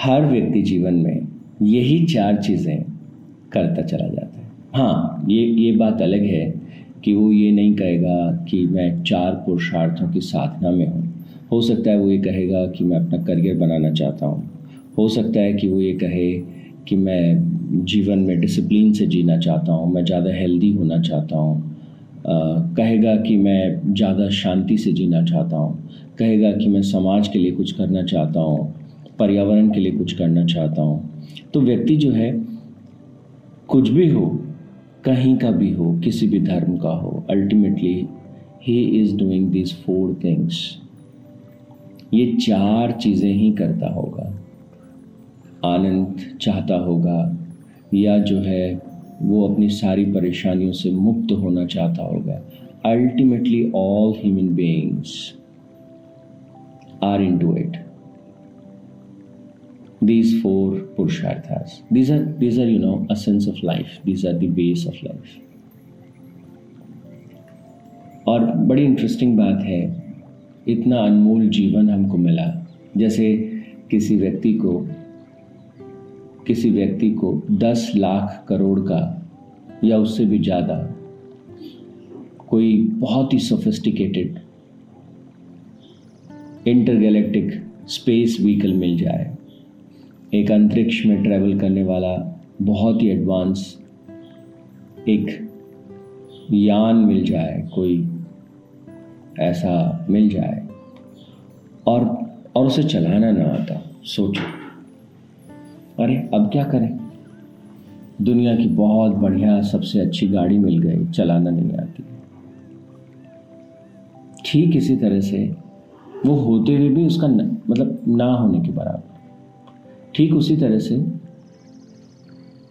हर व्यक्ति जीवन में यही चार चीज़ें करता चला जाता है। हाँ ये ये बात अलग है कि वो ये नहीं कहेगा कि मैं चार पुरुषार्थों की साधना में हूँ। हो सकता है वो ये कहेगा कि मैं अपना करियर बनाना चाहता हूँ। हो सकता है कि वो ये कहे कि मैं जीवन में डिसिप्लिन से जीना चाहता हूँ, मैं ज़्यादा हेल्दी होना चाहता हूँ। कहेगा कि मैं ज़्यादा शांति से जीना चाहता हूँ। कहेगा कि मैं समाज के लिए कुछ करना चाहता हूँ। पर्यावरण के लिए कुछ करना चाहता हूँ। तो व्यक्ति जो है, कुछ भी हो, कहीं का भी हो, किसी भी धर्म का हो ultimately he is doing this four things ये चार चीज़ें ही करता होगा। आनंद चाहता होगा, या जो है, वो अपनी सारी परेशानियों से मुक्त होना चाहता होगा। Ultimately all human beings are into it these four purusharthas. These are these are, you know, a sense of life. These are the base of life. और बड़ी इंटरेस्टिंग बात है, इतना अनमोल जीवन हमको मिला जैसे किसी व्यक्ति को, किसी व्यक्ति को दस लाख करोड़ का या उससे भी ज़्यादा कोई बहुत ही सोफिस्टिकेटेड इंटरगैलेक्टिक स्पेस व्हीकल मिल जाए एक अंतरिक्ष में ट्रैवल करने वाला बहुत ही एडवांस एक यान मिल जाए कोई ऐसा मिल जाए। और और उसे चलाना ना आता सोचो। अरे अब क्या करें? दुनिया की बहुत बढ़िया सबसे अच्छी गाड़ी मिल गई चलाना नहीं आती। ठीक इसी तरह से वो होते हुए भी उसका न, मतलब ना होने के बराबर। ठीक उसी तरह से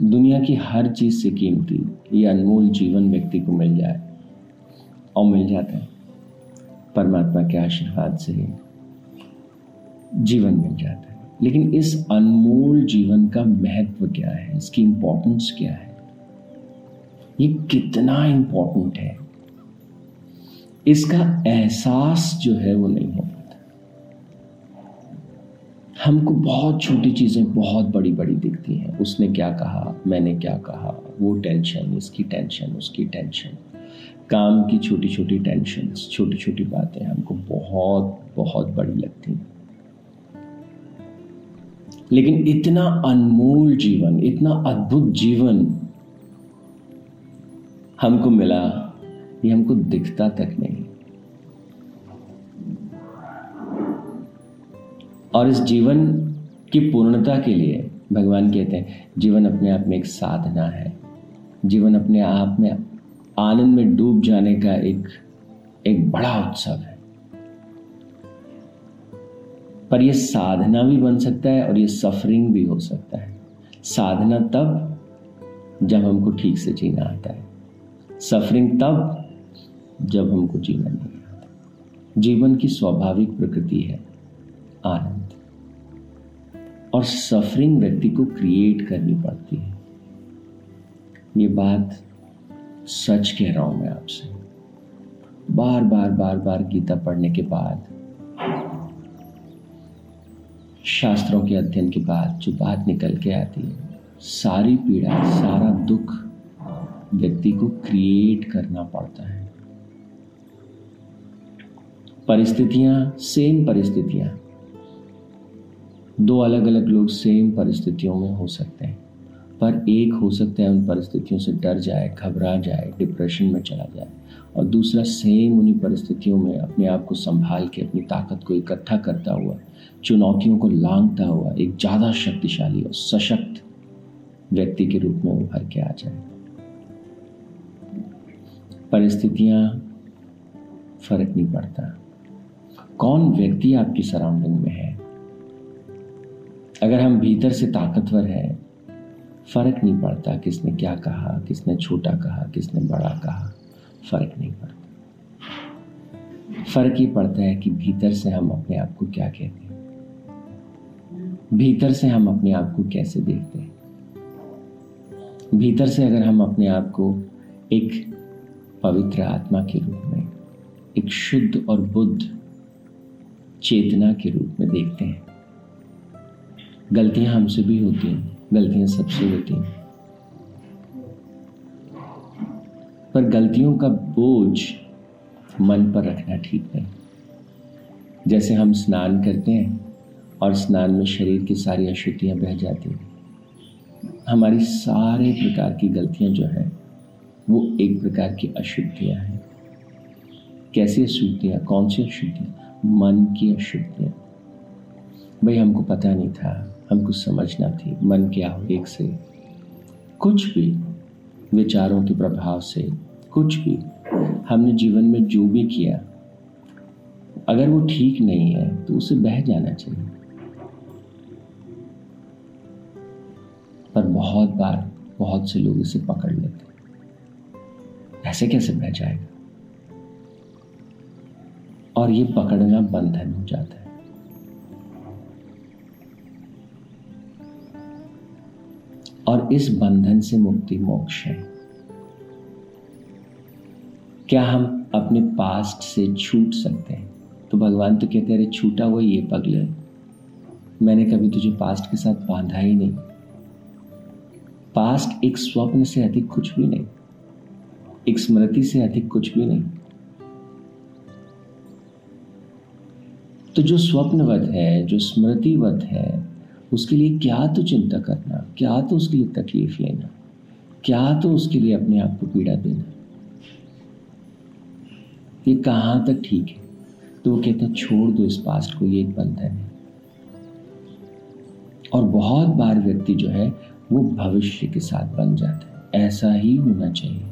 दुनिया की हर चीज़ से कीमती ये अनमोल जीवन व्यक्ति को मिल जाए और मिल जाता है। परमात्मा के आशीर्वाद से जीवन मिल जाता है। लेकिन इस अनमोल जीवन का महत्व क्या है? इसकी इंपॉर्टेंस क्या है? ये कितना इंपॉर्टेंट है? इसका एहसास जो है वो नहीं हो हमको बहुत छोटी चीज़ें बहुत बड़ी बड़ी दिखती हैं। उसने क्या कहा? मैंने क्या कहा? वो टेंशन इसकी टेंशन उसकी टेंशन काम की छोटी छोटी टेंशन छोटी छोटी बातें हमको बहुत बहुत बड़ी लगती हैं। लेकिन इतना अनमोल जीवन, इतना अद्भुत जीवन हमको मिला, ये हमको दिखता तक नहीं। और इस जीवन की पूर्णता के लिए भगवान कहते हैं, जीवन अपने आप में एक साधना है। जीवन अपने आप में आनंद में डूब जाने का एक एक बड़ा उत्सव है। पर यह साधना भी बन सकता है और यह सफरिंग भी हो सकता है। साधना तब जब हमको ठीक से जीना आता है। सफरिंग तब जब हमको जीना नहीं आता। जीवन की स्वाभाविक प्रकृति है। आनंद। और सफरिंग व्यक्ति को क्रिएट करनी पड़ती है। ये बात सच कह रहा हूँ मैं आपसे। बार बार बार बार गीता पढ़ने के बाद, शास्त्रों के अध्ययन के बाद जो बात निकल के आती है, सारी पीड़ा, सारा दुख व्यक्ति को क्रिएट करना पड़ता है। परिस्थितियाँ सेम परिस्थितियाँ। दो अलग अलग लोग सेम परिस्थितियों में हो सकते हैं। पर एक हो सकता है उन परिस्थितियों से डर जाए, घबरा जाए डिप्रेशन में चला जाए और दूसरा सेम उन्हीं परिस्थितियों में अपने आप को संभाल के, अपनी ताकत को इकट्ठा करता हुआ, चुनौतियों को लांगता हुआ एक ज़्यादा शक्तिशाली और सशक्त व्यक्ति के रूप में उभर के आ जाए। परिस्थितियाँ फ़र्क नहीं पड़ता। कौन व्यक्ति आपकी सराउंडिंग में है? अगर हम भीतर से ताकतवर हैं, फ़र्क नहीं पड़ता किसने क्या कहा, किसने छोटा कहा, किसने बड़ा कहा, फ़र्क नहीं पड़ता। फ़र्क ही पड़ता है कि भीतर से हम अपने आप को क्या कहते हैं। भीतर से हम अपने आप को कैसे देखते हैं। भीतर से अगर हम अपने आप को एक पवित्र आत्मा के रूप में, एक शुद्ध और बुद्ध चेतना के रूप में देखते हैं गलतियाँ हमसे भी होती हैं, गलतियाँ सबसे होती हैं। पर गलतियों का बोझ मन पर रखना ठीक नहीं जैसे हम स्नान करते हैं और स्नान में शरीर की सारी अशुद्धियाँ बह जाती हैं। हमारी सारे प्रकार की गलतियाँ जो हैं, वो एक प्रकार की अशुद्धियाँ हैं। कैसी अशुद्धियाँ? कौन सी अशुद्धियाँ? मन की अशुद्धियाँ। भाई, हमको पता नहीं था। हमको समझना थी, मन के आवेग से। कुछ भी विचारों के प्रभाव से, कुछ भी हमने जीवन में जो भी किया, अगर वो ठीक नहीं है तो उसे बह जाना चाहिए। पर बहुत बार बहुत से लोग इसे पकड़ लेते ऐसे कैसे बह जाएगा? और ये पकड़ना बंधन हो जाता है। और इस बंधन से मुक्ति मोक्ष है। क्या हम अपने पास्ट से छूट सकते हैं? तो भगवान तो कहते अरे, छूटा हुआ ये पगले मैंने कभी तुझे पास्ट के साथ बांधा ही नहीं। पास्ट एक स्वप्न से अधिक कुछ भी नहीं। एक स्मृति से अधिक कुछ भी नहीं। तो जो स्वप्नवत है, जो स्मृतिवत है उसके लिए क्या तो चिंता करना, क्या तो उसके लिए तकलीफ़ लेना, क्या तो उसके लिए अपने आप को पीड़ा देना? ये कहाँ तक ठीक है? तो वो कहते हैं छोड़ दो इस पास्ट को, ये एक बंधन है। और बहुत बार व्यक्ति जो है, वो भविष्य के साथ बन जाता है। ऐसा ही होना चाहिए।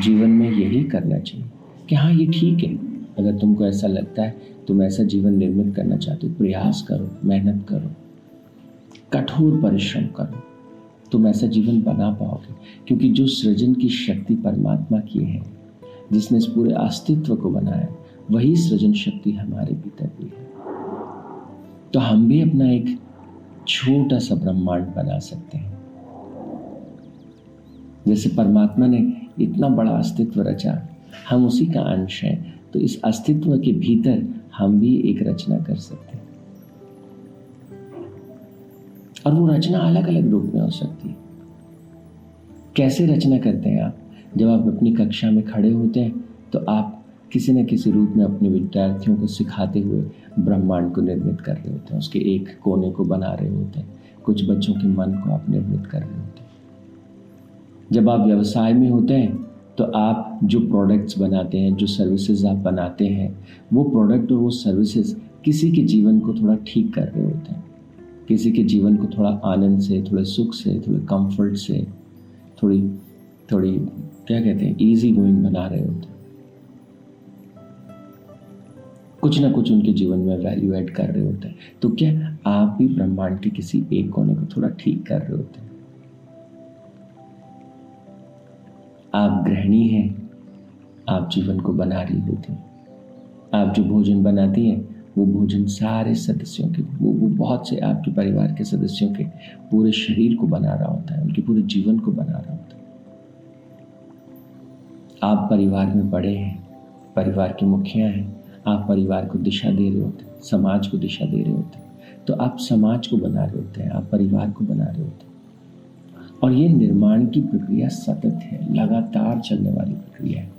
जीवन में यही करना चाहिए कि हाँ ये ठीक है। अगर तुमको ऐसा लगता है, तुम ऐसा जीवन निर्मित करना चाहते हो, प्रयास करो, मेहनत करो। कठोर परिश्रम करो। तुम ऐसा जीवन बना पाओगे, क्योंकि जो सृजन की शक्ति परमात्मा की है, जिसने इस पूरे अस्तित्व को बनाया, वही सृजन शक्ति हमारे भीतर भी है। तो हम भी अपना एक छोटा सा ब्रह्मांड बना सकते हैं। जैसे परमात्मा ने इतना बड़ा अस्तित्व रचा, हम उसी का अंश हैं तो इस अस्तित्व के भीतर हम भी एक रचना कर सकते हैं। और वो रचना अलग अलग रूप में हो सकती है। कैसे रचना करते हैं आप? जब आप अपनी कक्षा में खड़े होते हैं तो आप किसी न किसी रूप में अपने विद्यार्थियों को सिखाते हुए ब्रह्मांड को निर्मित कर रहे होते हैं, उसके एक कोने को बना रहे होते हैं, कुछ बच्चों के मन को आप निर्मित कर रहे होते हैं। जब आप व्यवसाय में होते हैं तो आप जो प्रोडक्ट्स बनाते हैं, जो सर्विसेज़ आप बनाते हैं, वो प्रोडक्ट और वो सर्विसेज़ किसी के जीवन को थोड़ा ठीक कर रहे होते हैं। किसी के जीवन को थोड़ा आनंद से, थोड़े सुख से, थोड़े कंफर्ट से, थोड़ी थोड़ी, क्या कहते हैं इजी गोइंग बना रहे होते कुछ ना कुछ उनके जीवन में वैल्यू ऐड कर रहे होते हैं। तो क्या आप भी ब्रह्मांड के किसी एक कोने को थोड़ा ठीक कर रहे होते हैं? आप गृहिणी हैं, आप जीवन को बना रही होती हैं। आप जो भोजन बनाती हैं वो भोजन सारे सदस्यों के, वो वो बहुत से आपके परिवार के सदस्यों के पूरे शरीर को बना रहा होता है, उनके पूरे जीवन को बना रहा होता है। आप परिवार में बड़े हैं, परिवार के मुखिया हैं, आप परिवार को दिशा दे रहे होते हैं, समाज को दिशा दे रहे होते हैं तो आप समाज को बना रहे होते हैं, आप परिवार को बना रहे होते हैं। और ये निर्माण की प्रक्रिया सतत है, लगातार चलने वाली प्रक्रिया है।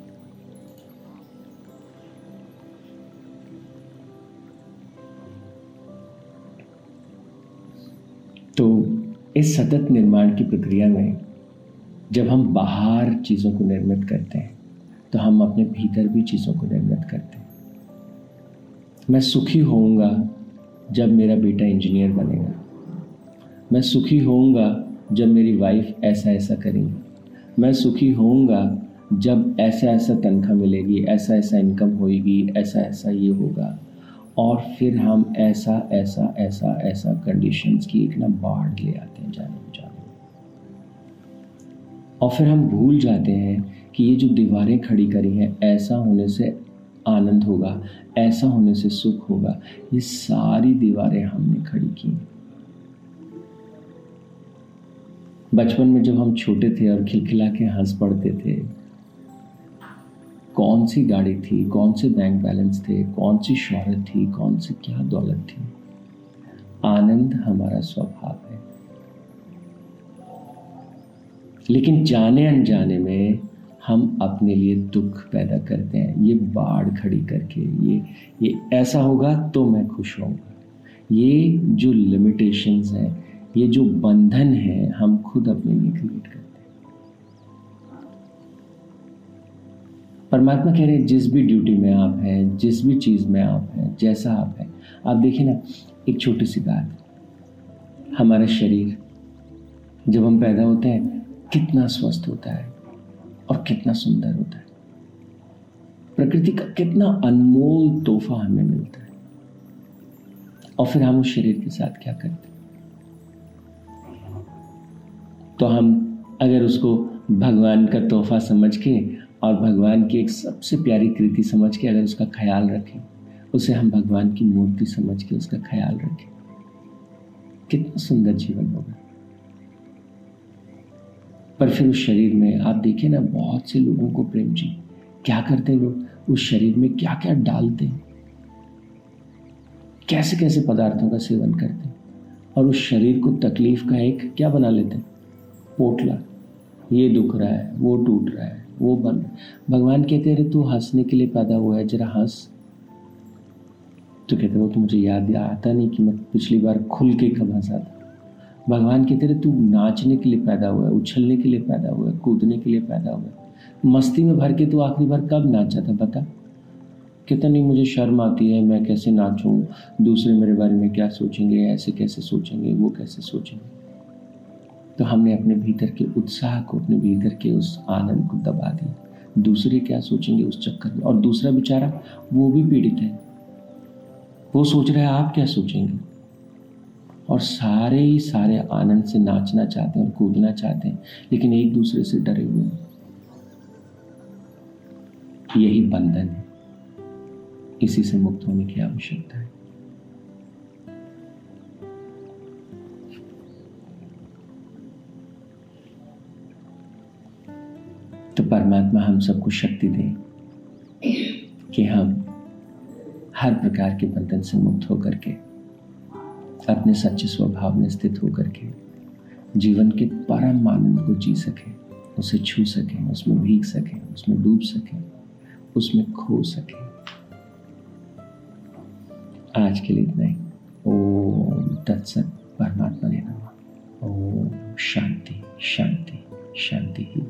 तो इस सतत निर्माण की प्रक्रिया में जब हम बाहर चीज़ों को निर्मित करते हैं तो हम अपने भीतर भी चीज़ों को निर्मित करते हैं। मैं सुखी होऊँगा जब मेरा बेटा इंजीनियर बनेगा। मैं सुखी होऊँगा जब मेरी वाइफ ऐसा ऐसा करेंगी। मैं सुखी होऊँगा जब ऐसा ऐसा तनख्वाह मिलेगी ऐसा ऐसा इनकम होएगी ऐसा ऐसा ये होगा। और फिर हम ऐसा ऐसा ऐसा ऐसा कंडीशंस की एक ना बाढ़ ले आते हैं, जाने जाने और फिर हम भूल जाते हैं कि ये जो दीवारें खड़ी करी हैं, ऐसा होने से आनंद होगा, ऐसा होने से सुख होगा, ये सारी दीवारें हमने खड़ी की बचपन में जब हम छोटे थे और खिलखिला के हंस पड़ते थे कौन सी गाड़ी थी कौन से बैंक बैलेंस थे कौन सी शोहरत थी कौन सी क्या दौलत थी? आनंद हमारा स्वभाव है। लेकिन जाने अनजाने में हम अपने लिए दुख पैदा करते हैं। ये बाढ़ खड़ी करके, ये ये ऐसा होगा तो मैं खुश होऊँगा। ये जो लिमिटेशंस हैं, ये जो बंधन है, हम खुद अपने लिए क्रिएट करते हैं। परमात्मा कह रहे हैं, जिस भी ड्यूटी में आप हैं, जिस भी चीज़ में आप हैं, जैसा आप हैं, आप देखिए ना, एक छोटी सी बात, हमारा शरीर, जब हम पैदा होते हैं, कितना स्वस्थ होता है और कितना सुंदर होता है। प्रकृति का कितना अनमोल तोहफा हमें मिलता है। और फिर हम उस शरीर के साथ क्या करते तो हम अगर उसको भगवान का तोहफा समझ के और भगवान की एक सबसे प्यारी कृति समझ के अगर उसका ख्याल रखें, उसे हम भगवान की मूर्ति समझ के उसका ख्याल रखें। कितना सुंदर जीवन होगा। पर फिर उस शरीर में, आप देखिए ना, बहुत से लोगों को प्रेम जी, क्या करते हैं लोग? उस शरीर में क्या क्या डालते हैं? कैसे कैसे पदार्थों का सेवन करते हैं? और उस शरीर को तकलीफ़ का एक, क्या बना लेते हैं? पोटला। ये दुख रहा है, वो टूट रहा है। वो बन भगवान कहते रहे तू हंसने के लिए पैदा हुआ है, जरा हंस। तो कहते, वो तो मुझे याद आता नहीं कि मैं पिछली बार खुल के कब हंसा था। भगवान की तरह तू नाचने के लिए पैदा हुआ है, उछलने के लिए पैदा हुआ है, कूदने के लिए पैदा हुआ है। मस्ती में भर के तू आखिरी बार कब नाचा था बता कहता, नहीं, मुझे शर्म आती है, मैं कैसे नाचूं? दूसरे मेरे बारे में क्या सोचेंगे? ऐसे कैसे सोचेंगे? वो कैसे सोचेंगे? तो हमने अपने भीतर के उत्साह को, अपने भीतर के उस आनंद को दबा दिया। दूसरे क्या सोचेंगे उस चक्कर में? और दूसरा बेचारा, वो भी पीड़ित है। वो सोच रहा है, आप क्या सोचेंगे? और सारे ही सारे आनंद से नाचना चाहते हैं और कूदना चाहते हैं, लेकिन एक दूसरे से डरे हुए हैं। यही बंधन है। इसी से मुक्त होने की आवश्यकता है। परमात्मा हम सबको शक्ति दे कि हम हर प्रकार के बंधन से मुक्त होकर के, अपने सच्चे स्वभाव में स्थित होकर के, जीवन के परम आनंद को जी सके, उसे छू सके, उसमें भीग सके, उसमें डूब सके, उसमें खो सके। आज के लिए इतना ही। ओम तत्सत परमात्मा ने नमः। ओम शांति शांति शांति ही।